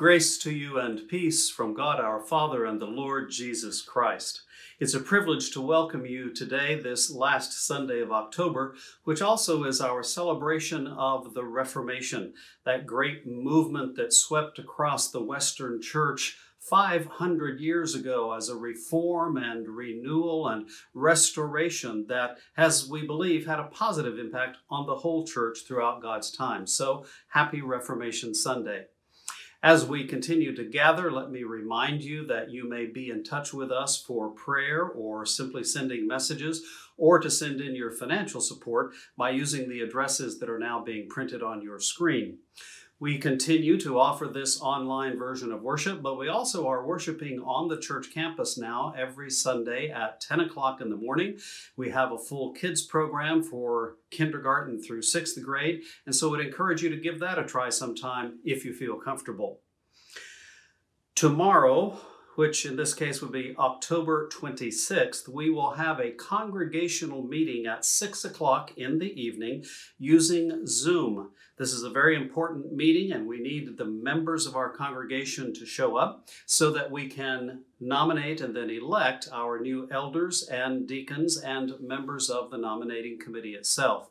Grace to you and peace from God our Father and the Lord Jesus Christ. It's a privilege to welcome you today, this last Sunday of October, which also is our celebration of the Reformation, that great movement that swept across the Western Church 500 years ago as a reform and renewal and restoration that has, we believe, had a positive impact on the whole church throughout God's time. So, happy Reformation Sunday. As we continue to gather, let me remind you that you may be in touch with us for prayer or simply sending messages or to send in your financial support by using the addresses that are now being printed on your screen. We continue to offer this online version of worship, but we also are worshiping on the church campus now every Sunday at 10 o'clock in the morning. We have a full kids program for kindergarten through sixth grade, and so we'd encourage you to give that a try sometime if you feel comfortable. Tomorrow, which in this case would be October 26th, we will have a congregational meeting at 6 o'clock in the evening using Zoom. This is a very important meeting, and we need the members of our congregation to show up so that we can nominate and then elect our new elders and deacons and members of the nominating committee itself.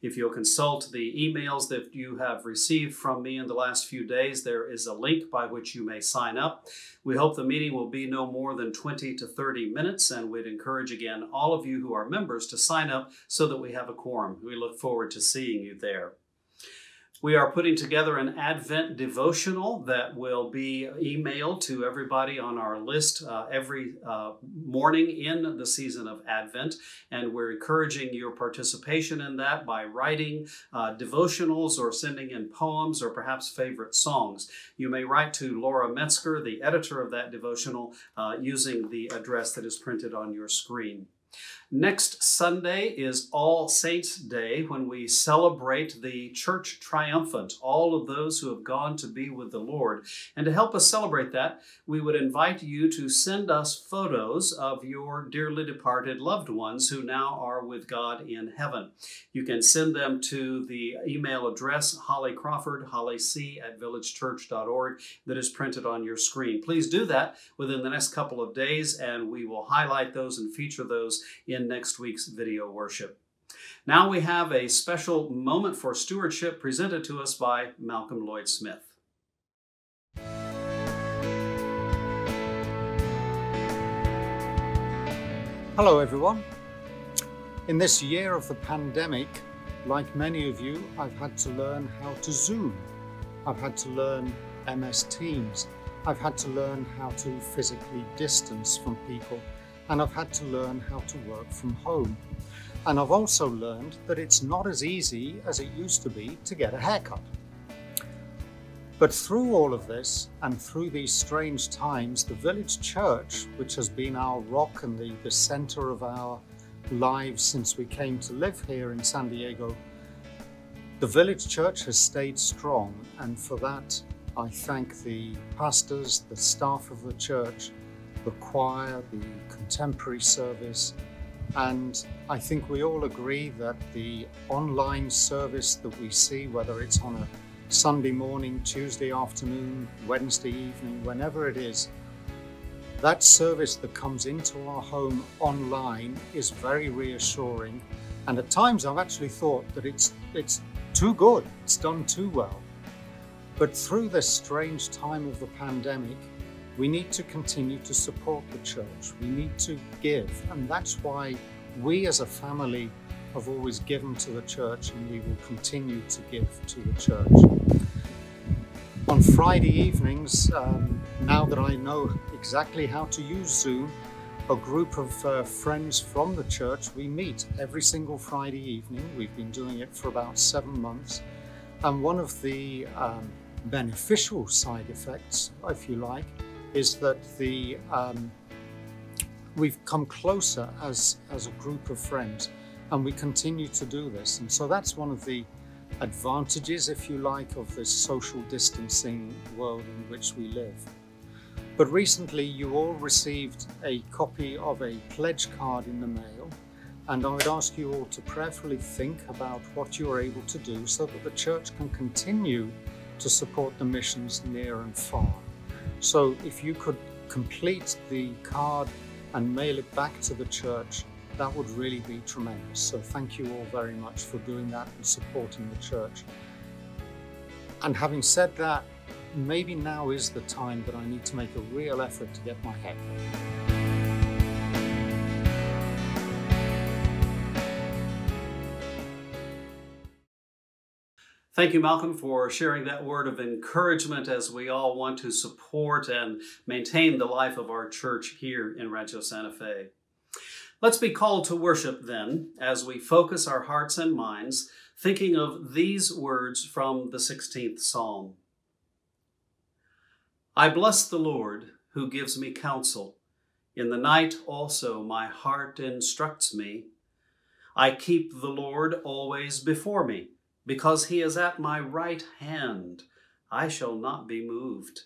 If you'll consult the emails that you have received from me in the last few days, there is a link by which you may sign up. We hope the meeting will be no more than 20 to 30 minutes, and we'd encourage again all of you who are members to sign up so that we have a quorum. We look forward to seeing you there. We are putting together an Advent devotional that will be emailed to everybody on our list uh, every uh, morning in the season of Advent. And we're encouraging your participation in that by writing uh, devotionals or sending in poems or perhaps favorite songs. You may write to Laura Metzger, the editor of that devotional, uh, using the address that is printed on your screen. Next Sunday is All Saints' Day when we celebrate the church triumphant, all of those who have gone to be with the Lord. And to help us celebrate that, we would invite you to send us photos of your dearly departed loved ones who now are with God in heaven. You can send them to the email address Holly Crawford, Holly C at villagechurch.org that is printed on your screen. Please do that within the next couple of days, and we will highlight those and feature those in next week's video worship. Now we have a special moment for stewardship presented to us by Malcolm Lloyd Smith. Hello, everyone. In this year of the pandemic, like many of you, I've had to learn how to Zoom. I've had to learn MS Teams. I've had to learn how to physically distance from people and I've had to learn how to work from home. And I've also learned that it's not as easy as it used to be to get a haircut. But through all of this and through these strange times, the village church, which has been our rock and the, the center of our lives since we came to live here in San Diego, the village church has stayed strong. And for that, I thank the pastors, the staff of the church, the choir, the contemporary service. And I think we all agree that the online service that we see, whether it's on a Sunday morning, Tuesday afternoon, Wednesday evening, whenever it is, that service that comes into our home online is very reassuring. And at times I've actually thought that it's, it's too good, it's done too well. But through this strange time of the pandemic, we need to continue to support the church. We need to give. And that's why we as a family have always given to the church and we will continue to give to the church. On Friday evenings, um, now that I know exactly how to use Zoom, a group of uh, friends from the church, we meet every single Friday evening. We've been doing it for about seven months. And one of the um, beneficial side effects, if you like, is that the um, we've come closer as as a group of friends, and we continue to do this. And so that's one of the advantages, if you like, of this social distancing world in which we live. But recently, you all received a copy of a pledge card in the mail, and I would ask you all to prayerfully think about what you are able to do so that the church can continue to support the missions near and far. So if you could complete the card and mail it back to the church, that would really be tremendous. So thank you all very much for doing that and supporting the church. And having said that, maybe now is the time that I need to make a real effort to get my head. Thank you, Malcolm, for sharing that word of encouragement as we all want to support and maintain the life of our church here in Rancho Santa Fe. Let's be called to worship then as we focus our hearts and minds thinking of these words from the 16th Psalm. I bless the Lord who gives me counsel. In the night also my heart instructs me. I keep the Lord always before me because he is at my right hand, I shall not be moved.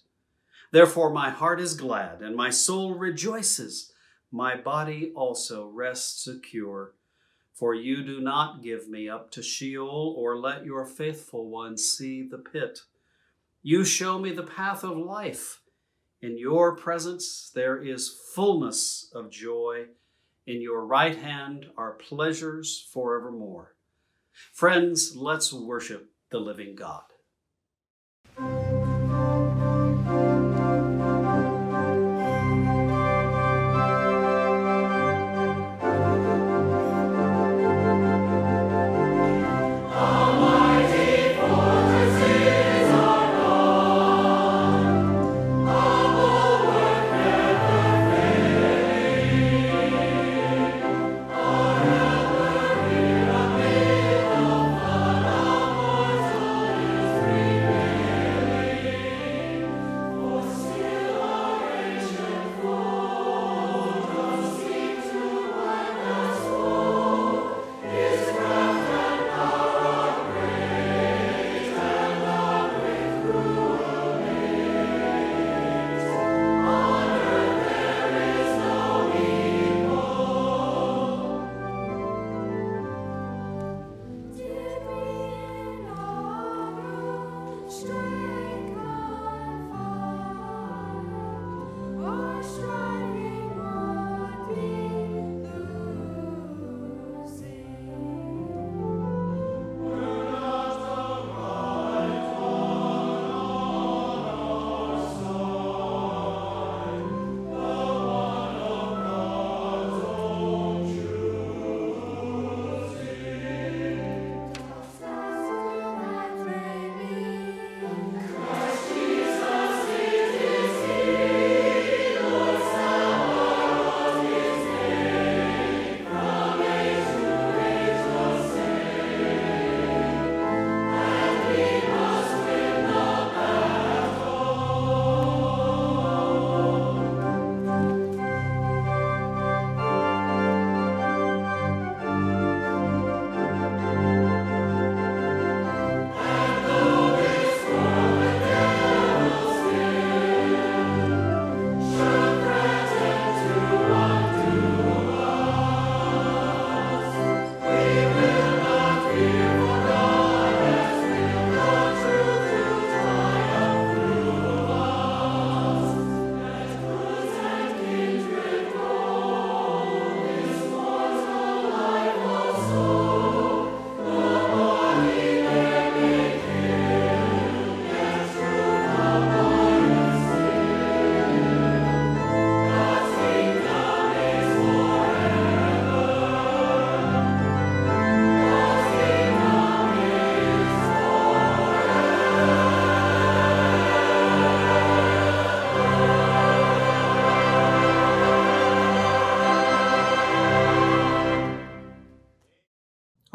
Therefore, my heart is glad, and my soul rejoices. My body also rests secure. For you do not give me up to Sheol, or let your faithful one see the pit. You show me the path of life. In your presence there is fullness of joy. In your right hand are pleasures forevermore. Friends, let's worship the living God.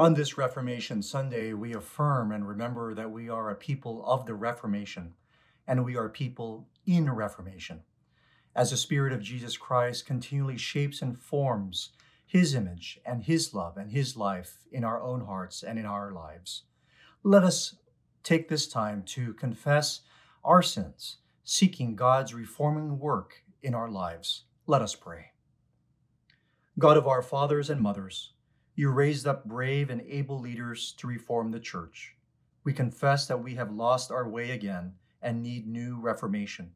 On this Reformation Sunday, we affirm and remember that we are a people of the Reformation and we are people in Reformation. As the Spirit of Jesus Christ continually shapes and forms His image and His love and His life in our own hearts and in our lives, let us take this time to confess our sins, seeking God's reforming work in our lives. Let us pray. God of our fathers and mothers, you raised up brave and able leaders to reform the church. We confess that we have lost our way again and need new reformation.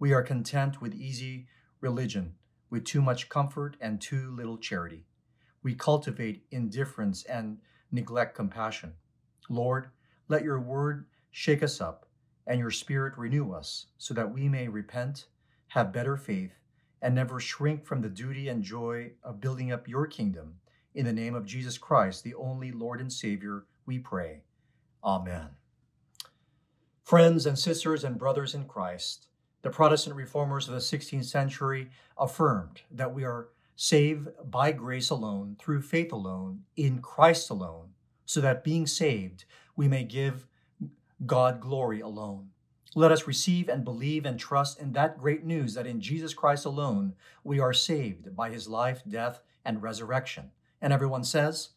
We are content with easy religion, with too much comfort and too little charity. We cultivate indifference and neglect compassion. Lord, let your word shake us up and your spirit renew us so that we may repent, have better faith, and never shrink from the duty and joy of building up your kingdom. In the name of Jesus Christ, the only Lord and Savior, we pray. Amen. Friends and sisters and brothers in Christ, the Protestant reformers of the 16th century affirmed that we are saved by grace alone, through faith alone, in Christ alone, so that being saved, we may give God glory alone. Let us receive and believe and trust in that great news that in Jesus Christ alone we are saved by his life, death, and resurrection. And everyone says,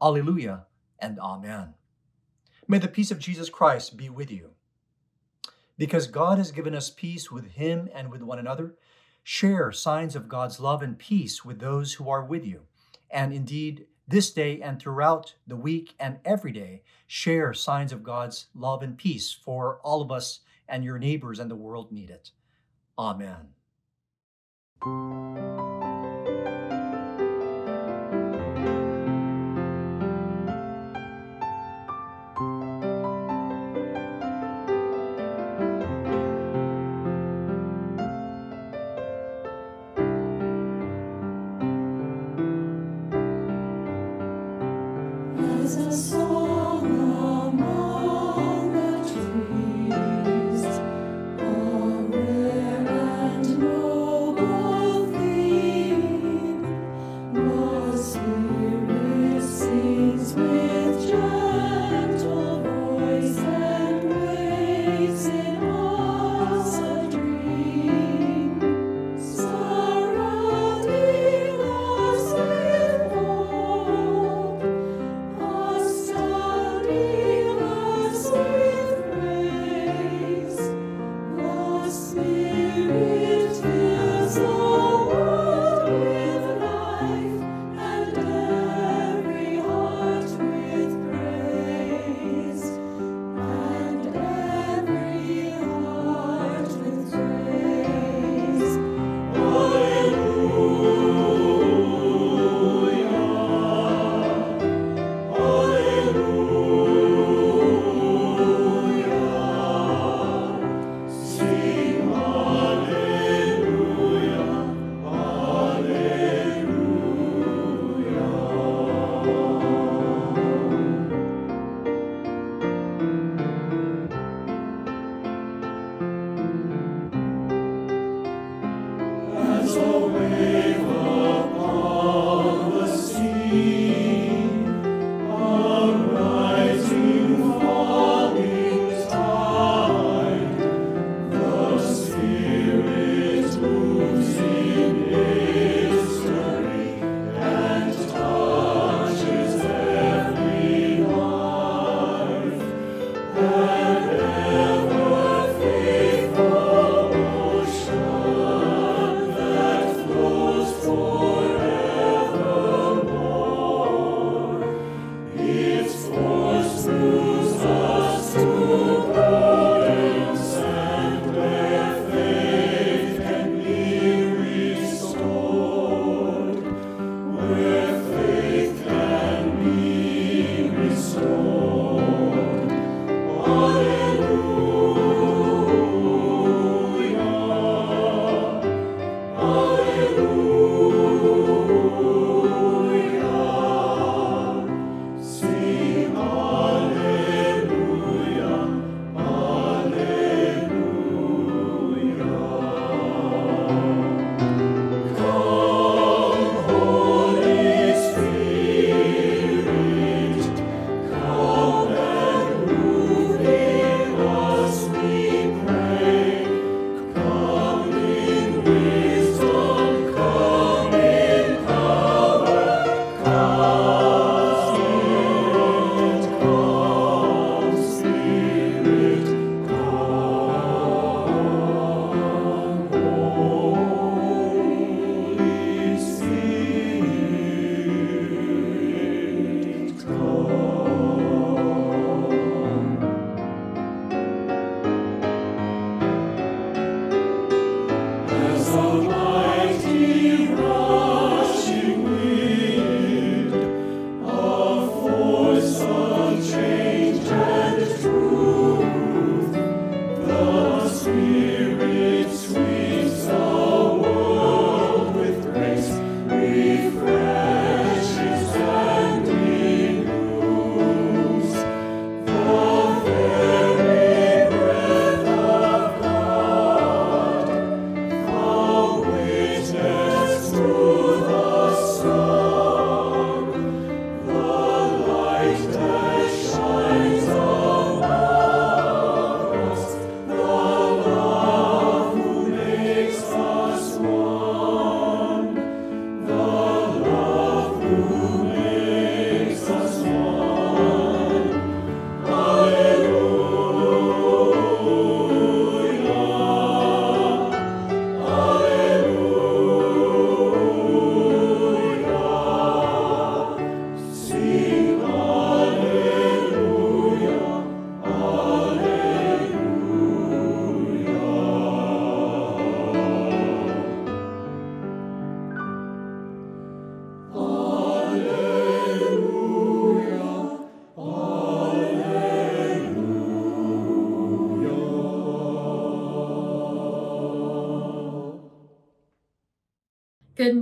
Alleluia and Amen. May the peace of Jesus Christ be with you. Because God has given us peace with him and with one another, share signs of God's love and peace with those who are with you. And indeed, this day and throughout the week and every day, share signs of God's love and peace for all of us and your neighbors and the world need it. Amen.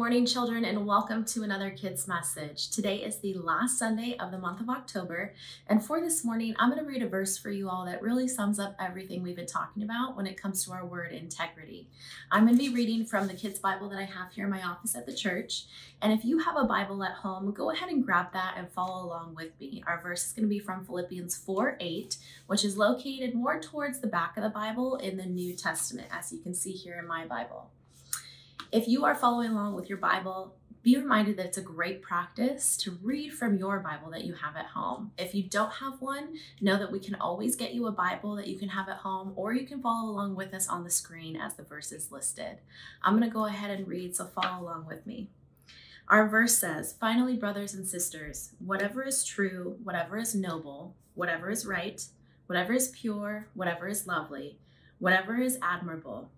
Morning, children, and welcome to another Kids Message. Today is the last Sunday of the month of October, and for this morning, I'm going to read a verse for you all that really sums up everything we've been talking about when it comes to our word integrity. I'm going to be reading from the Kids Bible that I have here in my office at the church, and if you have a Bible at home, go ahead and grab that and follow along with me. Our verse is going to be from Philippians 4 8, which is located more towards the back of the Bible in the New Testament, as you can see here in my Bible. If you are following along with your Bible, be reminded that it's a great practice to read from your Bible that you have at home. If you don't have one, know that we can always get you a Bible that you can have at home, or you can follow along with us on the screen as the verses listed. I'm going to go ahead and read, so follow along with me. Our verse says, Finally, brothers and sisters, whatever is true, whatever is noble, whatever is right, whatever is pure, whatever is lovely, whatever is admirable,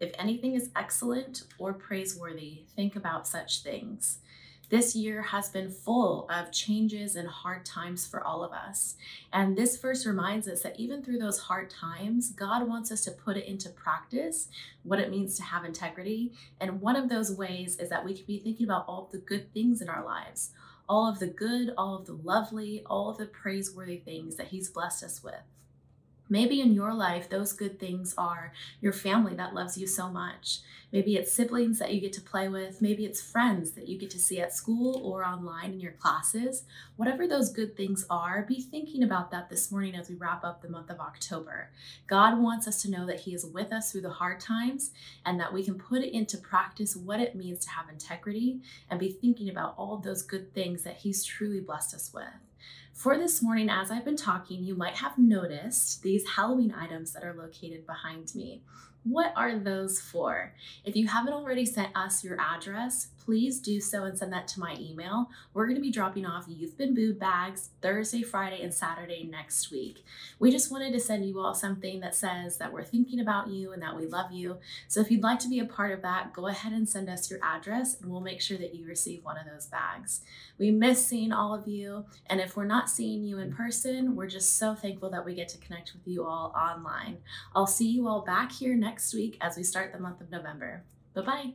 if anything is excellent or praiseworthy, think about such things. This year has been full of changes and hard times for all of us. And this verse reminds us that even through those hard times, God wants us to put it into practice what it means to have integrity. And one of those ways is that we can be thinking about all the good things in our lives, all of the good, all of the lovely, all of the praiseworthy things that He's blessed us with. Maybe in your life, those good things are your family that loves you so much. Maybe it's siblings that you get to play with. Maybe it's friends that you get to see at school or online in your classes. Whatever those good things are, be thinking about that this morning as we wrap up the month of October. God wants us to know that He is with us through the hard times and that we can put it into practice what it means to have integrity and be thinking about all of those good things that He's truly blessed us with. For this morning, as I've been talking, you might have noticed these Halloween items that are located behind me. What are those for? If you haven't already sent us your address, please do so and send that to my email. We're going to be dropping off You've Been bags Thursday, Friday, and Saturday next week. We just wanted to send you all something that says that we're thinking about you and that we love you. So if you'd like to be a part of that, go ahead and send us your address and we'll make sure that you receive one of those bags. We miss seeing all of you, and if we're not seeing you in person, we're just so thankful that we get to connect with you all online. I'll see you all back here next week as we start the month of November. Bye bye.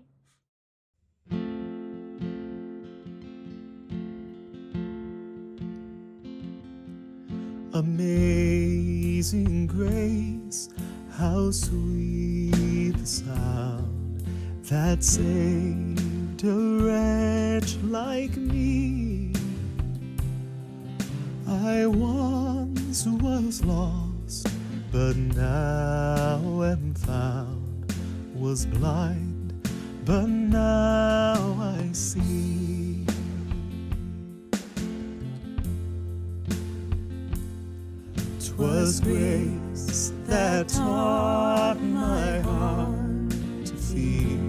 Amazing grace, how sweet the sound that saved a wretch like me. I once was lost, but now am found, was blind, but now I see. Twas grace that taught my heart to fear,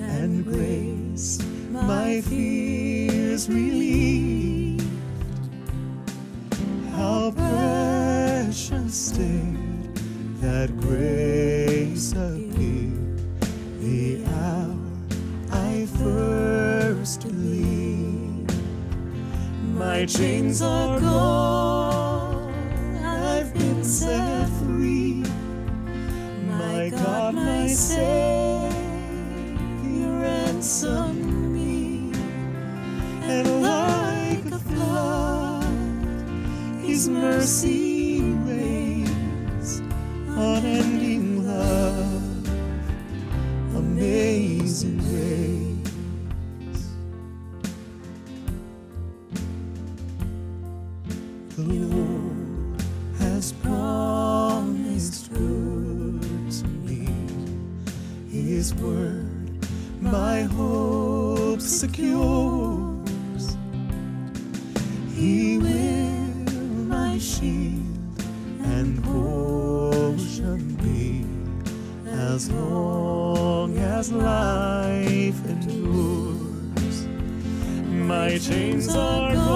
and grace my fears relieved. My chains are gone, I've been set free. My God, my Savior, ransomed me, and like a flood, His mercy He will my shield and portion be as long as life endures. My chains are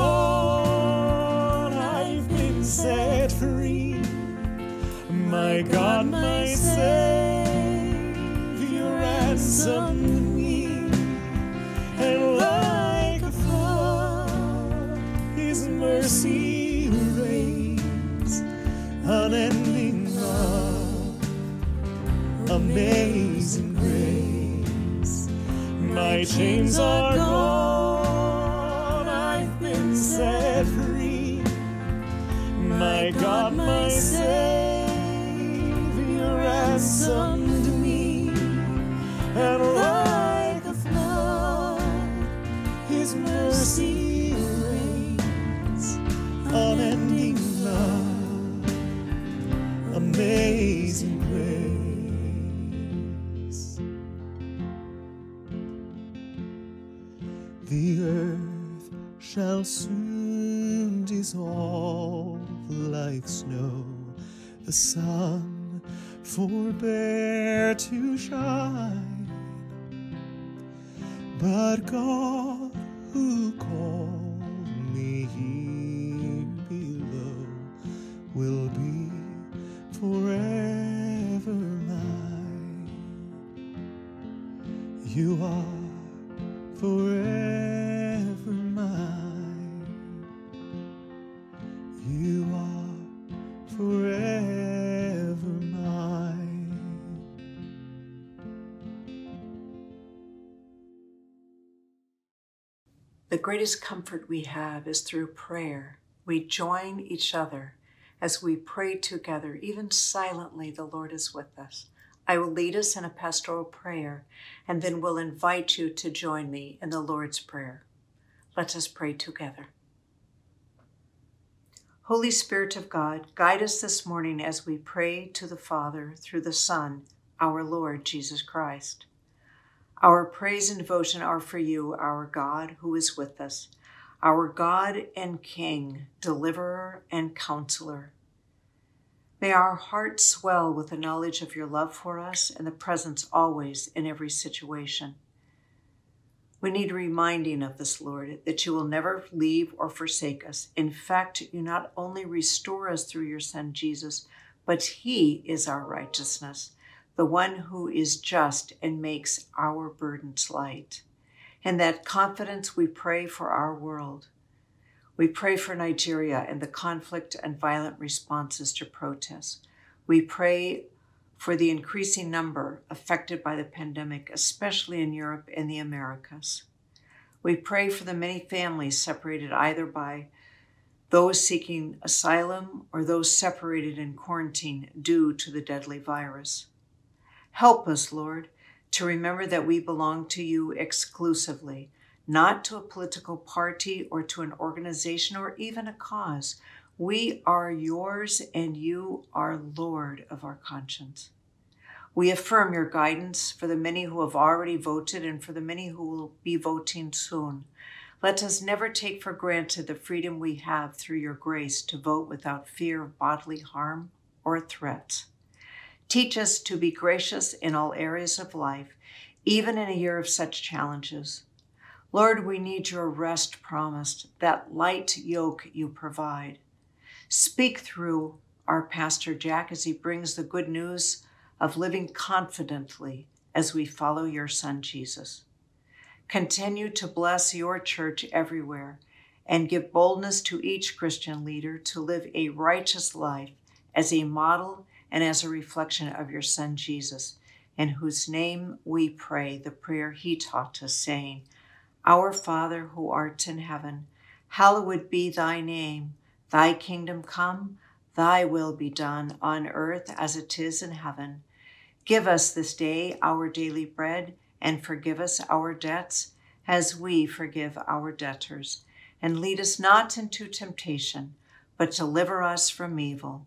My chains are gone, the sun forbear to shine. But God, who called me here below, will be forever mine. You are forever The greatest comfort we have is through prayer. We join each other as we pray together, even silently, the Lord is with us. I will lead us in a pastoral prayer and then will invite you to join me in the Lord's Prayer. Let us pray together. Holy Spirit of God, guide us this morning as we pray to the Father through the Son, our Lord Jesus Christ. Our praise and devotion are for you, our God, who is with us, our God and King, deliverer and counselor. May our hearts swell with the knowledge of your love for us and the presence always in every situation. We need reminding of this, Lord, that you will never leave or forsake us. In fact, you not only restore us through your Son Jesus, but he is our righteousness, the one who is just and makes our burdens light. In that confidence, we pray for our world. We pray for Nigeria and the conflict and violent responses to protests. We pray for the increasing number affected by the pandemic, especially in Europe and the Americas. We pray for the many families separated either by those seeking asylum or those separated in quarantine due to the deadly virus. Help us, Lord, to remember that we belong to you exclusively, not to a political party or to an organization or even a cause. We are yours and you are Lord of our conscience. We affirm your guidance for the many who have already voted and for the many who will be voting soon. Let us never take for granted the freedom we have through your grace to vote without fear of bodily harm or threats. Teach us to be gracious in all areas of life, even in a year of such challenges. Lord, we need your rest promised, that light yoke you provide. Speak through our Pastor Jack as he brings the good news of living confidently as we follow your Son, Jesus. Continue to bless your church everywhere and give boldness to each Christian leader to live a righteous life as a model and as a reflection of your Son, Jesus, in whose name we pray the prayer he taught us, saying, Our Father who art in heaven, hallowed be thy name. Thy kingdom come, thy will be done on earth as it is in heaven. Give us this day our daily bread, and forgive us our debts, as we forgive our debtors. And lead us not into temptation, but deliver us from evil.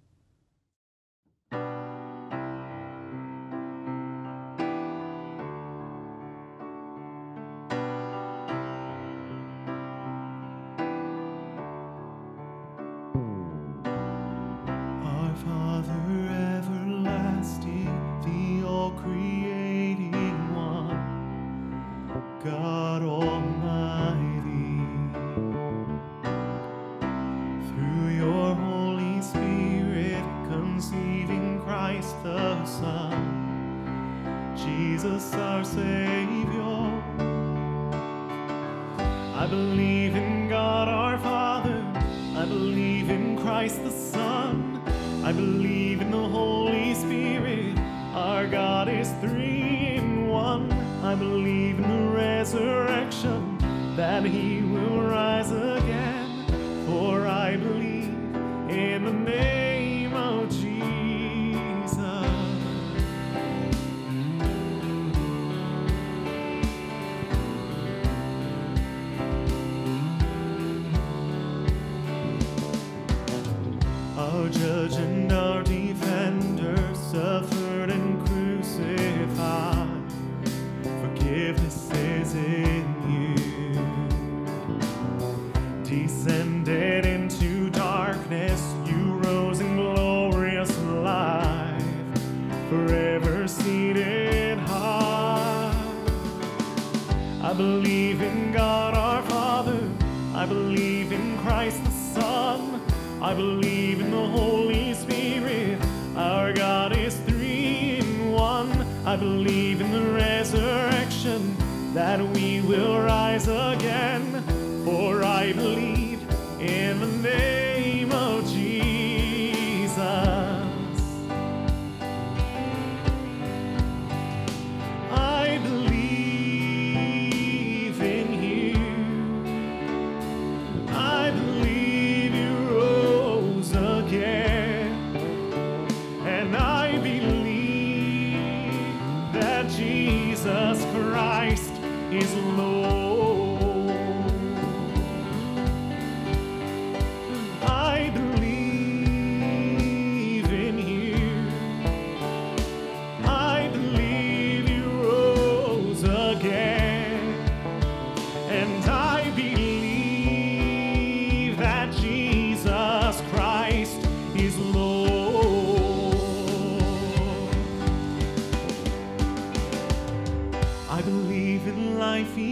I believe in the resurrection, that he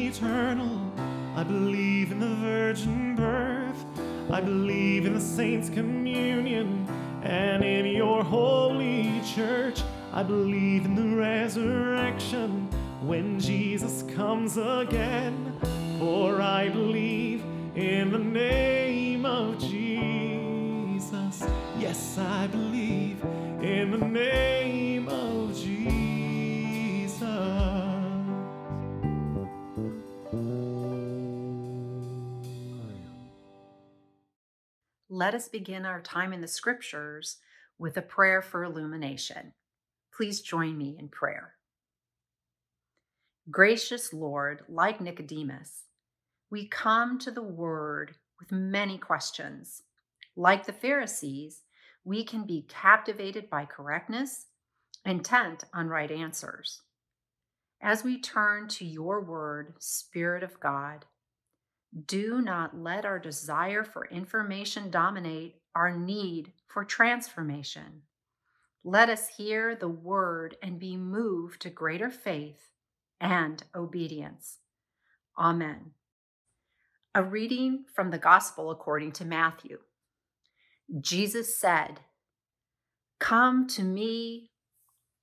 eternal. I believe in the virgin birth. I believe in the saints' communion and in your holy church. I believe in the resurrection when Jesus comes again. For I believe in the name of Jesus. Yes, I believe in the name Let us begin our time in the scriptures with a prayer for illumination. Please join me in prayer. Gracious Lord, like Nicodemus, we come to the word with many questions. Like the Pharisees, we can be captivated by correctness, intent on right answers. As we turn to your word, Spirit of God, do not let our desire for information dominate our need for transformation. Let us hear the word and be moved to greater faith and obedience. Amen. A reading from the Gospel according to Matthew. Jesus said, Come to me,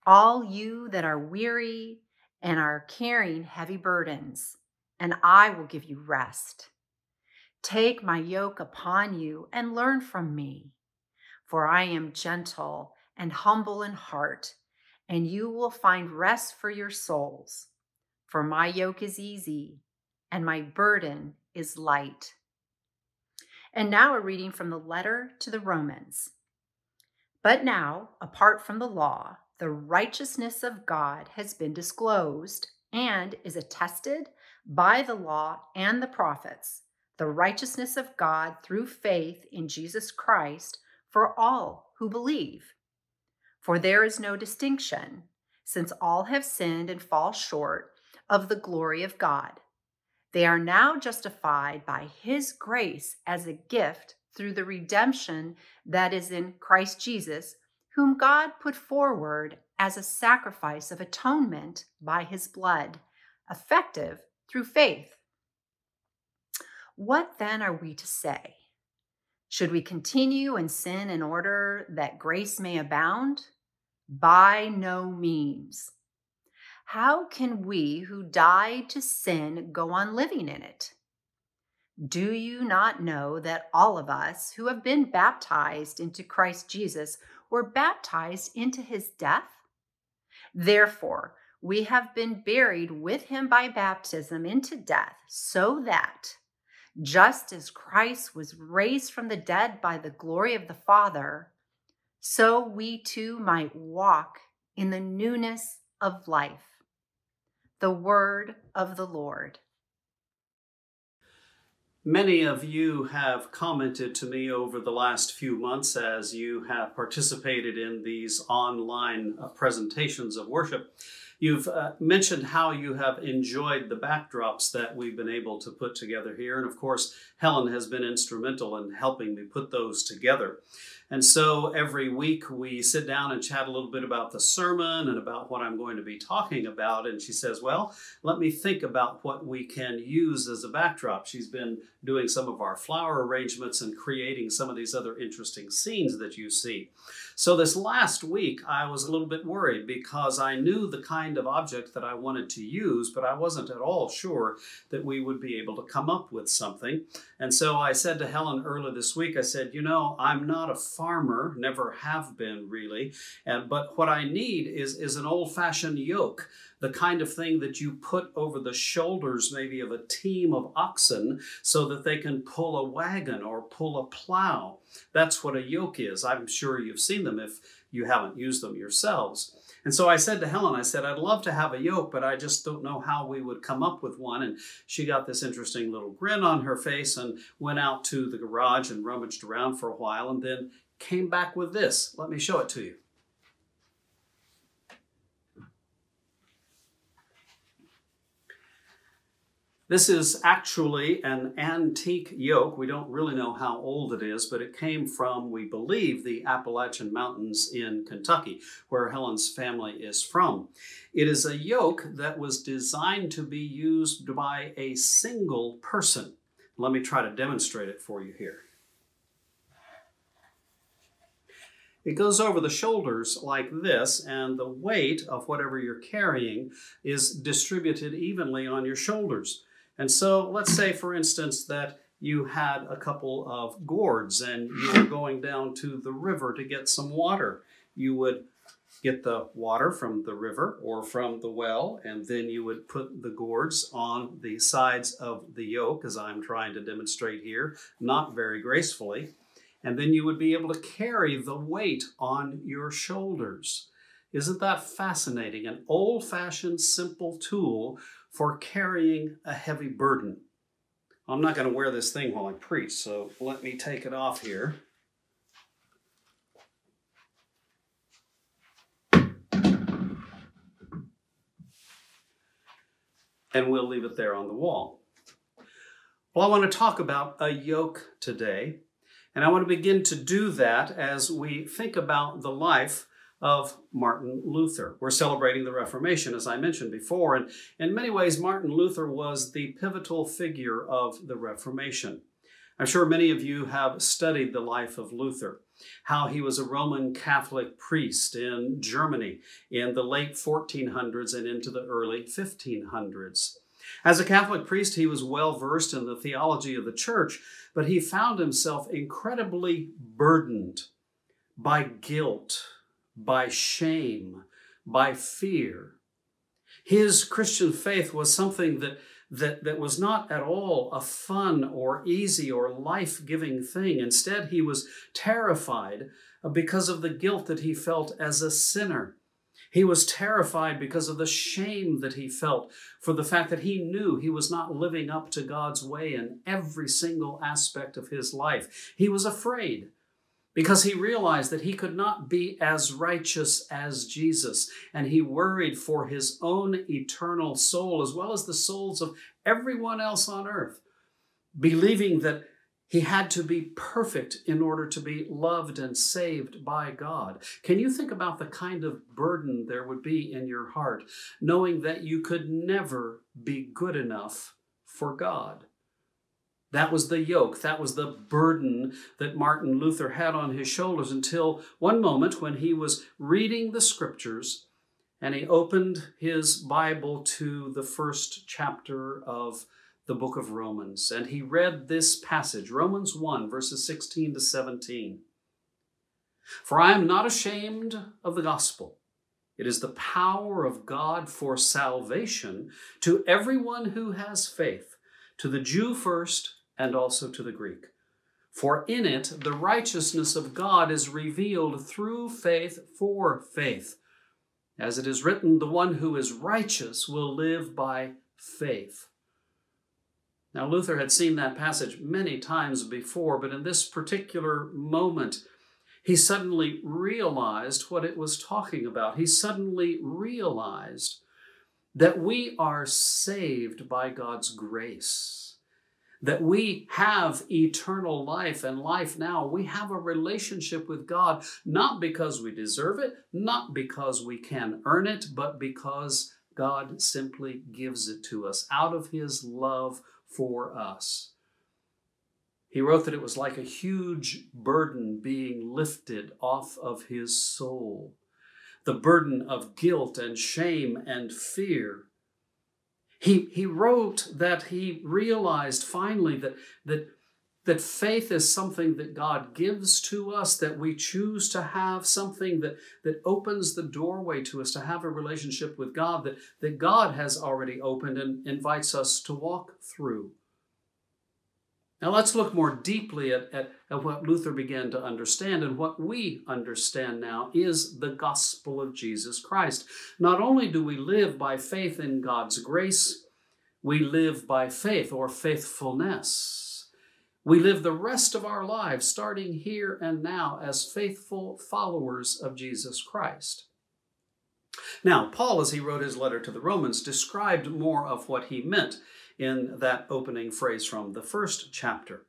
all you that are weary and are carrying heavy burdens and I will give you rest. Take my yoke upon you and learn from me, for I am gentle and humble in heart, and you will find rest for your souls. For my yoke is easy and my burden is light. And now a reading from the letter to the Romans. But now, apart from the law, the righteousness of God has been disclosed and is attested by the law and the prophets, the righteousness of God through faith in Jesus Christ for all who believe. For there is no distinction, since all have sinned and fall short of the glory of God. They are now justified by his grace as a gift through the redemption that is in Christ Jesus, whom God put forward as a sacrifice of atonement by his blood, effective through faith. What then are we to say? Should we continue in sin in order that grace may abound? By no means. How can we who died to sin go on living in it? Do you not know that all of us who have been baptized into Christ Jesus were baptized into his death? Therefore, we have been buried with him by baptism into death, so that, just as Christ was raised from the dead by the glory of the Father, so we too might walk in the newness of life. The word of the Lord. Many of you have commented to me over the last few months as you have participated in these online presentations of worship. You've uh, mentioned how you have enjoyed the backdrops that we've been able to put together here. And of course, Helen has been instrumental in helping me put those together. And so every week we sit down and chat a little bit about the sermon and about what I'm going to be talking about. And she says, Well, let me think about what we can use as a backdrop. She's been doing some of our flower arrangements and creating some of these other interesting scenes that you see. So, this last week, I was a little bit worried because I knew the kind of object that I wanted to use, but I wasn't at all sure that we would be able to come up with something. And so I said to Helen earlier this week, I said, You know, I'm not a farmer, never have been really, and, but what I need is, is an old fashioned yoke the kind of thing that you put over the shoulders maybe of a team of oxen so that they can pull a wagon or pull a plow. That's what a yoke is. I'm sure you've seen them if you haven't used them yourselves. And so I said to Helen, I said, I'd love to have a yoke, but I just don't know how we would come up with one. And she got this interesting little grin on her face and went out to the garage and rummaged around for a while and then came back with this. Let me show it to you. This is actually an antique yoke. We don't really know how old it is, but it came from, we believe, the Appalachian Mountains in Kentucky, where Helen's family is from. It is a yoke that was designed to be used by a single person. Let me try to demonstrate it for you here. It goes over the shoulders like this, and the weight of whatever you're carrying is distributed evenly on your shoulders. And so let's say, for instance, that you had a couple of gourds and you were going down to the river to get some water. You would get the water from the river or from the well, and then you would put the gourds on the sides of the yoke, as I'm trying to demonstrate here, not very gracefully. And then you would be able to carry the weight on your shoulders. Isn't that fascinating? An old fashioned, simple tool for carrying a heavy burden. I'm not going to wear this thing while I preach, so let me take it off here. And we'll leave it there on the wall. Well, I want to talk about a yoke today, and I want to begin to do that as we think about the life of Martin Luther. We're celebrating the Reformation, as I mentioned before, and in many ways, Martin Luther was the pivotal figure of the Reformation. I'm sure many of you have studied the life of Luther, how he was a Roman Catholic priest in Germany in the late 1400s and into the early 1500s. As a Catholic priest, he was well versed in the theology of the church, but he found himself incredibly burdened by guilt by shame, by fear. His Christian faith was something that, that, that was not at all a fun or easy or life giving thing. Instead, he was terrified because of the guilt that he felt as a sinner. He was terrified because of the shame that he felt for the fact that he knew he was not living up to God's way in every single aspect of his life. He was afraid because he realized that he could not be as righteous as Jesus, and he worried for his own eternal soul as well as the souls of everyone else on earth, believing that he had to be perfect in order to be loved and saved by God. Can you think about the kind of burden there would be in your heart, knowing that you could never be good enough for God? That was the yoke, that was the burden that Martin Luther had on his shoulders until one moment when he was reading the scriptures and he opened his Bible to the first chapter of the book of Romans, and he read this passage, Romans 1, verses 16 to 17. For I am not ashamed of the gospel. It is the power of God for salvation to everyone who has faith, to the Jew first, and also to the Greek. For in it the righteousness of God is revealed through faith for faith. As it is written, the one who is righteous will live by faith. Now, Luther had seen that passage many times before, but in this particular moment, he suddenly realized what it was talking about. He suddenly realized that we are saved by God's grace, that we have eternal life and life now. We have a relationship with God, not because we deserve it, not because we can earn it, but because God simply gives it to us out of His love for us. He wrote that it was like a huge burden being lifted off of his soul, the burden of guilt and shame and fear. He, he wrote that he realized finally that, that, that faith is something that God gives to us, that we choose to have, something that, that opens the doorway to us to have a relationship with God, that, that God has already opened and invites us to walk through. Now let's look more deeply at, at, at, what Luther began to understand, and what we understand now is the gospel of Jesus Christ. Not only do we live by faith in God's grace, we live by faith or faithfulness. We live the rest of our lives, starting here and now, as faithful followers of Jesus Christ. Now, Paul, as he wrote his letter to the Romans, described more of what he meant in that opening phrase from the first chapter.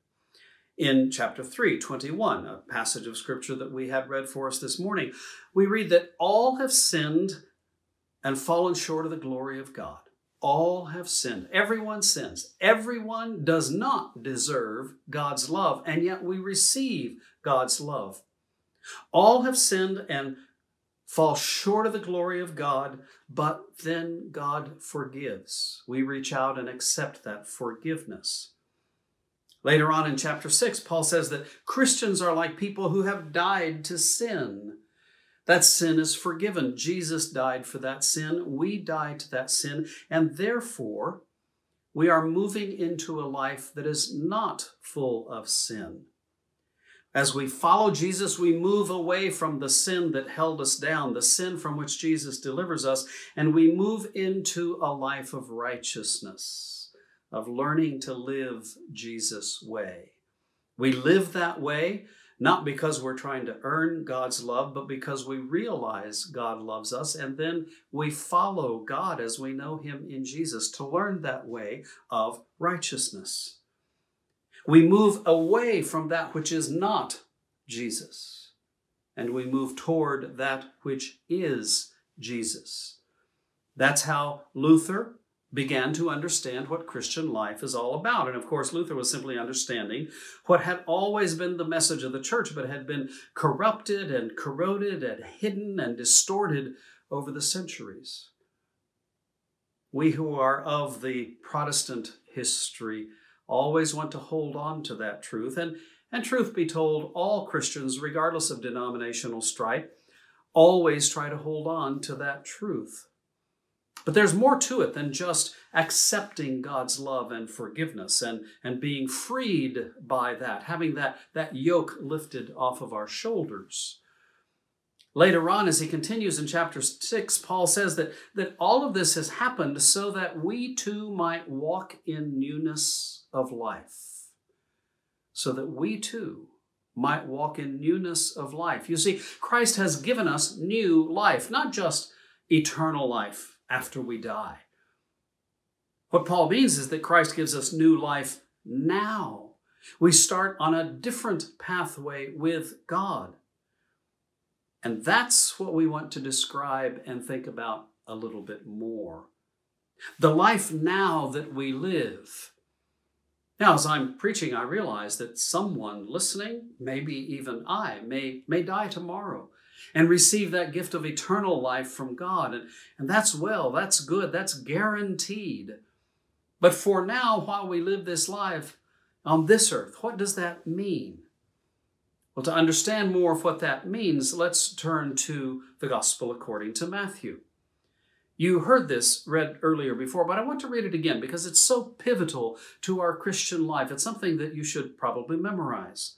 In chapter 3, 21, a passage of scripture that we had read for us this morning, we read that all have sinned and fallen short of the glory of God. All have sinned. Everyone sins. Everyone does not deserve God's love, and yet we receive God's love. All have sinned and fall short of the glory of God, but then God forgives. We reach out and accept that forgiveness. Later on in chapter 6, Paul says that Christians are like people who have died to sin. That sin is forgiven. Jesus died for that sin. We died to that sin. And therefore, we are moving into a life that is not full of sin. As we follow Jesus, we move away from the sin that held us down, the sin from which Jesus delivers us, and we move into a life of righteousness, of learning to live Jesus' way. We live that way not because we're trying to earn God's love, but because we realize God loves us, and then we follow God as we know Him in Jesus to learn that way of righteousness. We move away from that which is not Jesus, and we move toward that which is Jesus. That's how Luther began to understand what Christian life is all about. And of course, Luther was simply understanding what had always been the message of the church, but had been corrupted and corroded and hidden and distorted over the centuries. We who are of the Protestant history always want to hold on to that truth. And, and truth be told, all Christians, regardless of denominational stripe, always try to hold on to that truth. But there's more to it than just accepting God's love and forgiveness and, and being freed by that, having that, that yoke lifted off of our shoulders. Later on, as he continues in chapter 6, Paul says that, that all of this has happened so that we too might walk in newness of life, so that we too might walk in newness of life. You see, Christ has given us new life, not just eternal life after we die. What Paul means is that Christ gives us new life now. We start on a different pathway with God. And that's what we want to describe and think about a little bit more. The life now that we live. Now, as I'm preaching, I realize that someone listening, maybe even I, may, may die tomorrow and receive that gift of eternal life from God. And, and that's well, that's good, that's guaranteed. But for now, while we live this life on this earth, what does that mean? Well, to understand more of what that means, let's turn to the Gospel according to Matthew. You heard this read earlier before, but I want to read it again because it's so pivotal to our Christian life. It's something that you should probably memorize.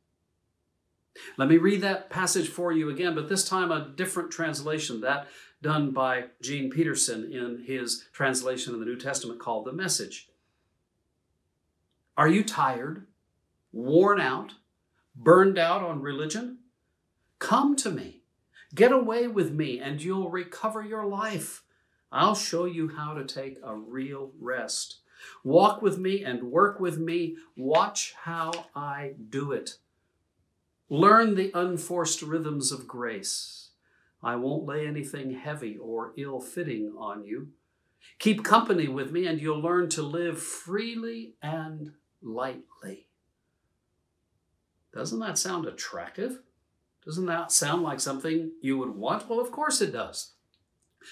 Let me read that passage for you again, but this time a different translation, that done by Gene Peterson in his translation of the New Testament called The Message. Are you tired, worn out, burned out on religion? Come to me. Get away with me, and you'll recover your life. I'll show you how to take a real rest. Walk with me and work with me. Watch how I do it. Learn the unforced rhythms of grace. I won't lay anything heavy or ill fitting on you. Keep company with me, and you'll learn to live freely and lightly. Doesn't that sound attractive? Doesn't that sound like something you would want? Well, of course it does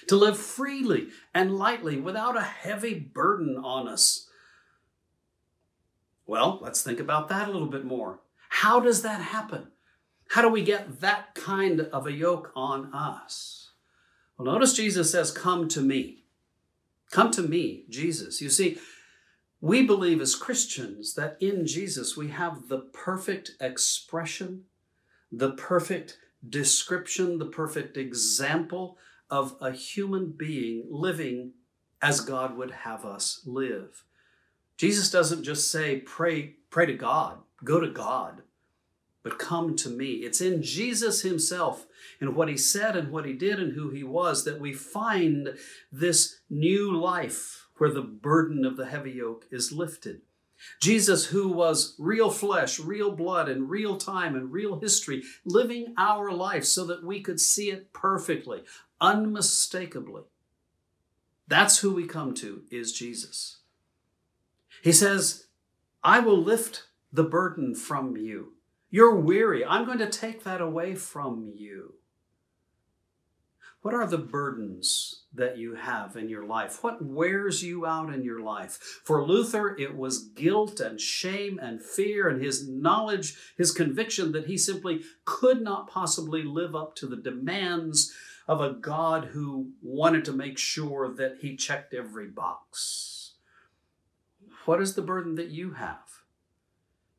to live freely and lightly without a heavy burden on us. Well, let's think about that a little bit more. How does that happen? How do we get that kind of a yoke on us? Well, notice Jesus says, Come to me. Come to me, Jesus. You see, we believe as Christians that in Jesus we have the perfect expression, the perfect description, the perfect example of a human being living as God would have us live. Jesus doesn't just say, pray, pray to God, go to God, but come to me. It's in Jesus himself and what he said and what he did and who he was that we find this new life where the burden of the heavy yoke is lifted. Jesus, who was real flesh, real blood, and real time and real history, living our life so that we could see it perfectly, unmistakably. That's who we come to, is Jesus. He says, I will lift the burden from you. You're weary. I'm going to take that away from you. What are the burdens that you have in your life? What wears you out in your life? For Luther, it was guilt and shame and fear and his knowledge, his conviction that he simply could not possibly live up to the demands of a God who wanted to make sure that he checked every box. What is the burden that you have?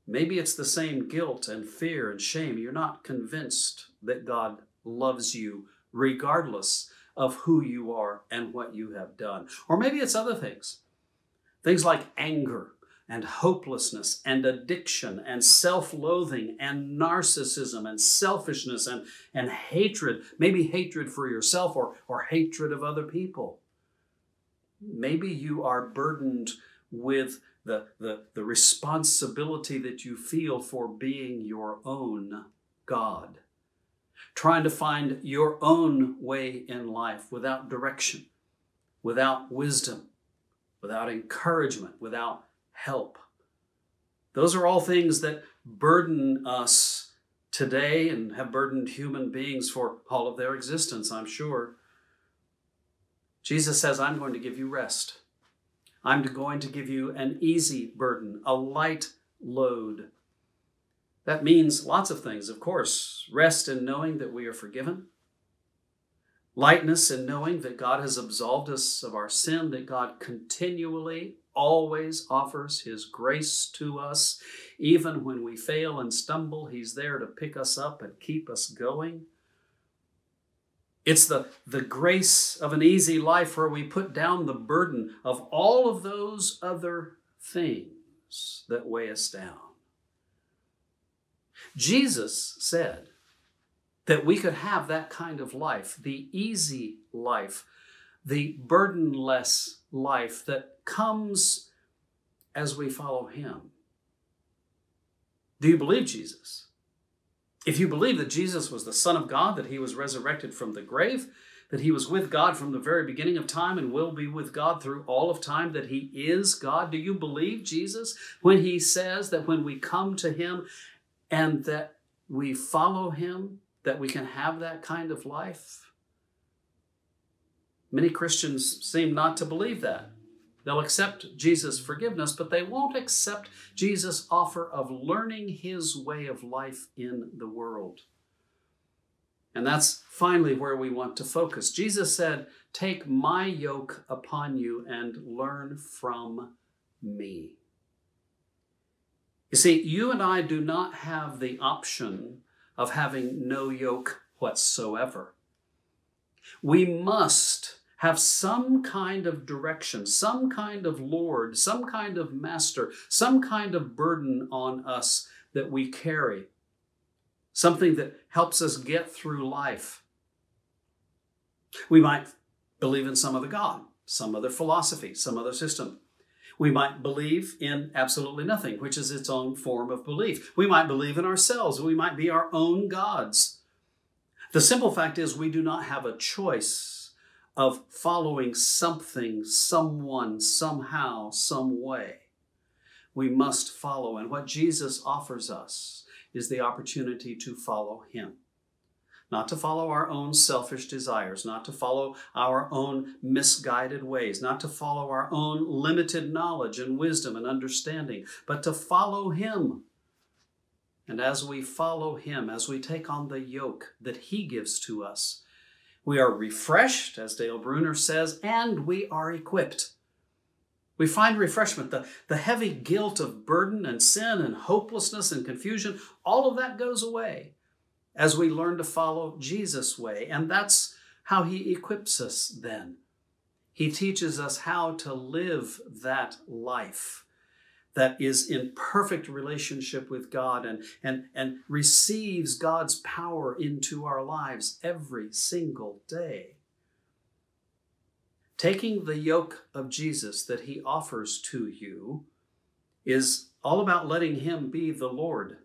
Maybe it's the same guilt and fear and shame. You're not convinced that God loves you regardless of who you are and what you have done. Or maybe it's other things. Things like anger and hopelessness and addiction and self loathing and narcissism and selfishness and, and hatred, maybe hatred for yourself or, or hatred of other people. Maybe you are burdened with the, the, the responsibility that you feel for being your own God, trying to find your own way in life without direction, without wisdom, without encouragement, without help. Those are all things that burden us today and have burdened human beings for all of their existence, I'm sure. Jesus says, I'm going to give you rest. I'm going to give you an easy burden, a light load. That means lots of things, of course. Rest in knowing that we are forgiven, lightness in knowing that God has absolved us of our sin, that God continually always offers His grace to us. Even when we fail and stumble, He's there to pick us up and keep us going. It's the, the grace of an easy life where we put down the burden of all of those other things that weigh us down. Jesus said that we could have that kind of life, the easy life, the burdenless life that comes as we follow Him. Do you believe Jesus? If you believe that Jesus was the Son of God, that he was resurrected from the grave, that he was with God from the very beginning of time and will be with God through all of time, that he is God, do you believe Jesus when he says that when we come to him and that we follow him, that we can have that kind of life? Many Christians seem not to believe that. They'll accept Jesus' forgiveness, but they won't accept Jesus' offer of learning his way of life in the world. And that's finally where we want to focus. Jesus said, Take my yoke upon you and learn from me. You see, you and I do not have the option of having no yoke whatsoever. We must have some kind of direction, some kind of Lord, some kind of master, some kind of burden on us that we carry, something that helps us get through life. We might believe in some other God, some other philosophy, some other system. We might believe in absolutely nothing, which is its own form of belief. We might believe in ourselves. We might be our own gods. The simple fact is, we do not have a choice of following something, someone, somehow, some way. We must follow. And what Jesus offers us is the opportunity to follow Him. Not to follow our own selfish desires, not to follow our own misguided ways, not to follow our own limited knowledge and wisdom and understanding, but to follow Him. And as we follow Him, as we take on the yoke that He gives to us, we are refreshed, as Dale Bruner says, and we are equipped. We find refreshment. The, the heavy guilt of burden and sin and hopelessness and confusion, all of that goes away as we learn to follow Jesus' way. And that's how he equips us then. He teaches us how to live that life that is in perfect relationship with God and, and, and receives God's power into our lives every single day. Taking the yoke of Jesus that he offers to you is all about letting him be the Lord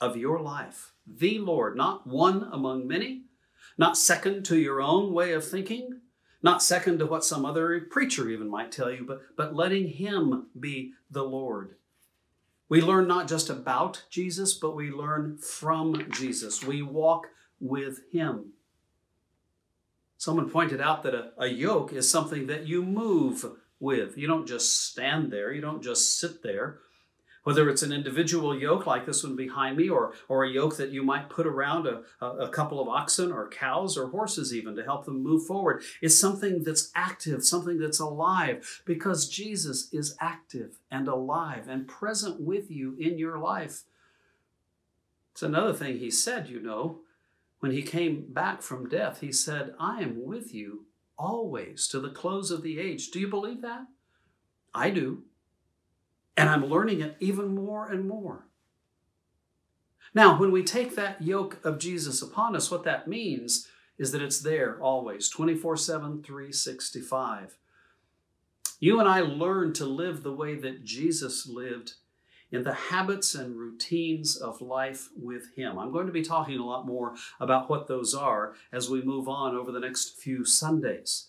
of your life. The Lord, not one among many, not second to your own way of thinking, not second to what some other preacher even might tell you, but, but letting Him be the Lord. We learn not just about Jesus, but we learn from Jesus. We walk with Him. Someone pointed out that a, a yoke is something that you move with. You don't just stand there, you don't just sit there whether it's an individual yoke like this one behind me or, or a yoke that you might put around a, a couple of oxen or cows or horses even to help them move forward is something that's active something that's alive because jesus is active and alive and present with you in your life. It's another thing he said you know when he came back from death he said i am with you always to the close of the age. Do you believe that? I do and I'm learning it even more and more. Now, when we take that yoke of Jesus upon us, what that means is that it's there always, 24 7, 365. You and I learn to live the way that Jesus lived in the habits and routines of life with Him. I'm going to be talking a lot more about what those are as we move on over the next few Sundays.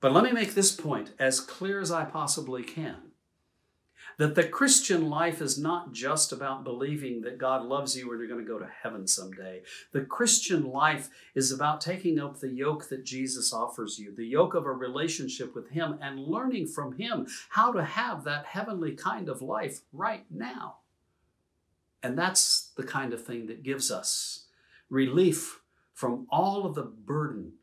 But let me make this point as clear as I possibly can that the Christian life is not just about believing that God loves you and you're going to go to heaven someday. The Christian life is about taking up the yoke that Jesus offers you, the yoke of a relationship with Him, and learning from Him how to have that heavenly kind of life right now. And that's the kind of thing that gives us relief from all of the burden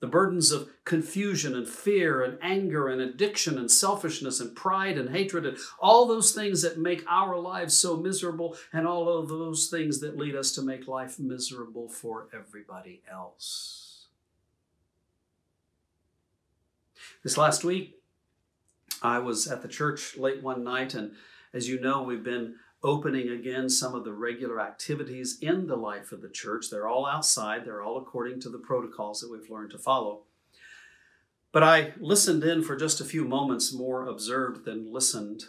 the burdens of confusion and fear and anger and addiction and selfishness and pride and hatred and all those things that make our lives so miserable and all of those things that lead us to make life miserable for everybody else. This last week, I was at the church late one night, and as you know, we've been opening again some of the regular activities in the life of the church. They're all outside, they're all according to the protocols that we've learned to follow. But I listened in for just a few moments, more observed than listened,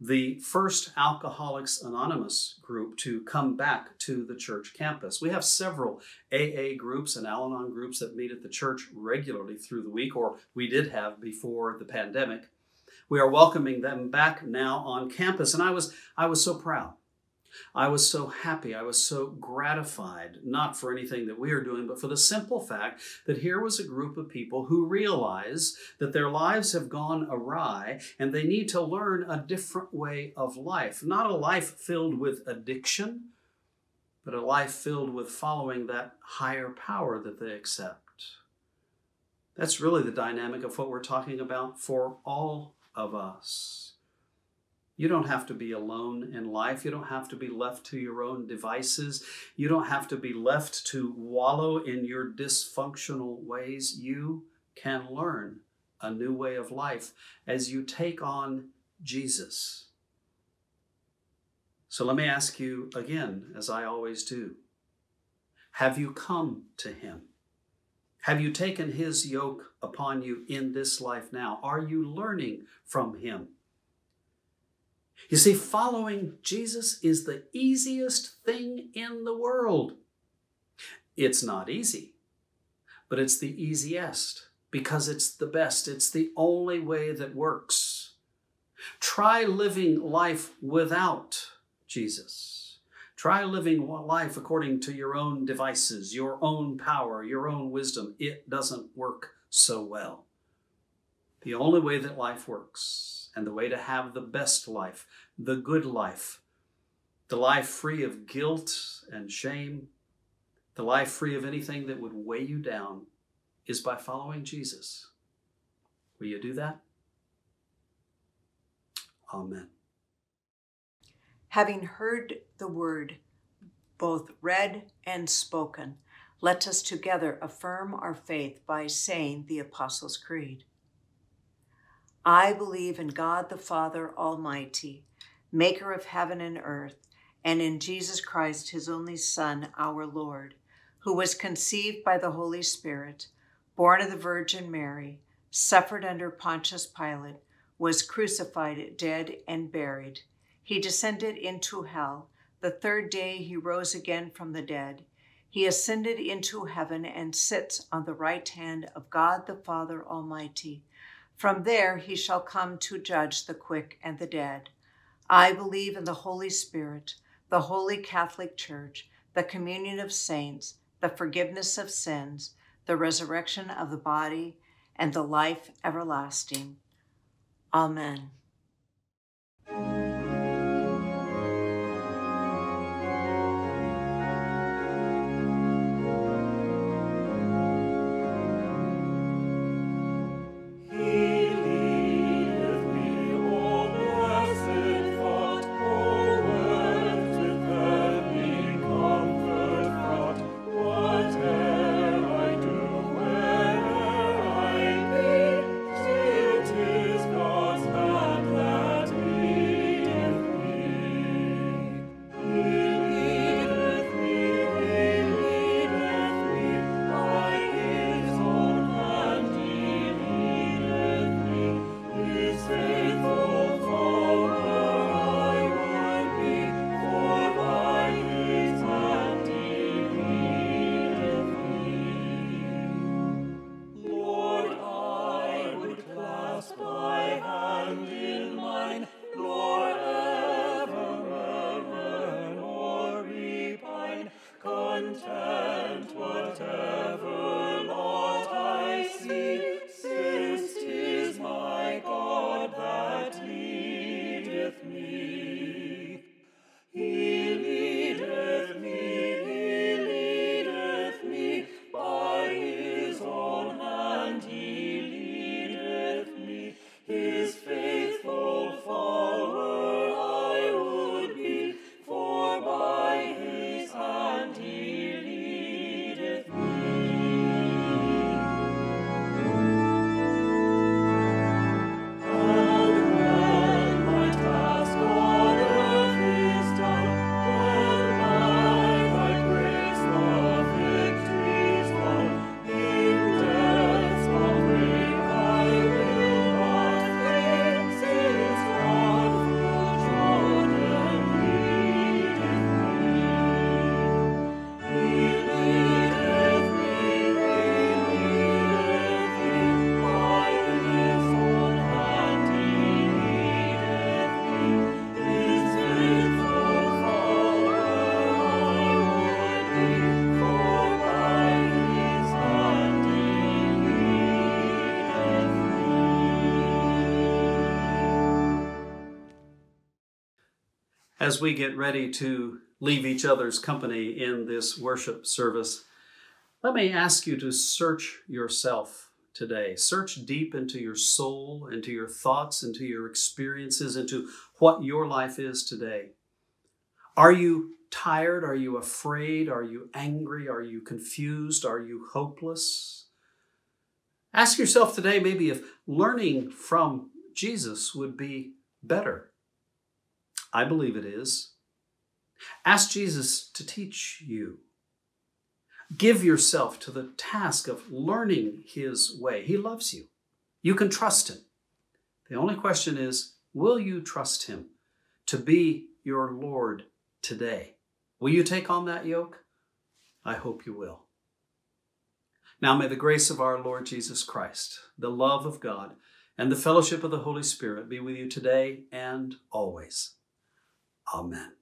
the first Alcoholics Anonymous group to come back to the church campus. We have several AA groups and Al Anon groups that meet at the church regularly through the week, or we did have before the pandemic. We are welcoming them back now on campus, and I was I was so proud I was so happy, I was so gratified, not for anything that we are doing, but for the simple fact that here was a group of people who realize that their lives have gone awry and they need to learn a different way of life. Not a life filled with addiction, but a life filled with following that higher power that they accept. That's really the dynamic of what we're talking about for all of us. You don't have to be alone in life. You don't have to be left to your own devices. You don't have to be left to wallow in your dysfunctional ways. You can learn a new way of life as you take on Jesus. So let me ask you again, as I always do Have you come to Him? Have you taken His yoke upon you in this life now? Are you learning from Him? You see, following Jesus is the easiest thing in the world. It's not easy, but it's the easiest because it's the best. It's the only way that works. Try living life without Jesus. Try living life according to your own devices, your own power, your own wisdom. It doesn't work so well. The only way that life works and the way to have the best life, the good life, the life free of guilt and shame, the life free of anything that would weigh you down, is by following Jesus. Will you do that? Amen. Having heard the word, both read and spoken, let us together affirm our faith by saying the Apostles' Creed. I believe in God the Father Almighty, maker of heaven and earth, and in Jesus Christ, his only Son, our Lord, who was conceived by the Holy Spirit, born of the Virgin Mary, suffered under Pontius Pilate, was crucified, dead, and buried. He descended into hell. The third day he rose again from the dead. He ascended into heaven and sits on the right hand of God the Father Almighty. From there he shall come to judge the quick and the dead. I believe in the Holy Spirit, the holy Catholic Church, the communion of saints, the forgiveness of sins, the resurrection of the body, and the life everlasting. Amen. As we get ready to leave each other's company in this worship service, let me ask you to search yourself today. Search deep into your soul, into your thoughts, into your experiences, into what your life is today. Are you tired? Are you afraid? Are you angry? Are you confused? Are you hopeless? Ask yourself today maybe if learning from Jesus would be better. I believe it is. Ask Jesus to teach you. Give yourself to the task of learning His way. He loves you. You can trust Him. The only question is will you trust Him to be your Lord today? Will you take on that yoke? I hope you will. Now may the grace of our Lord Jesus Christ, the love of God, and the fellowship of the Holy Spirit be with you today and always. Amen.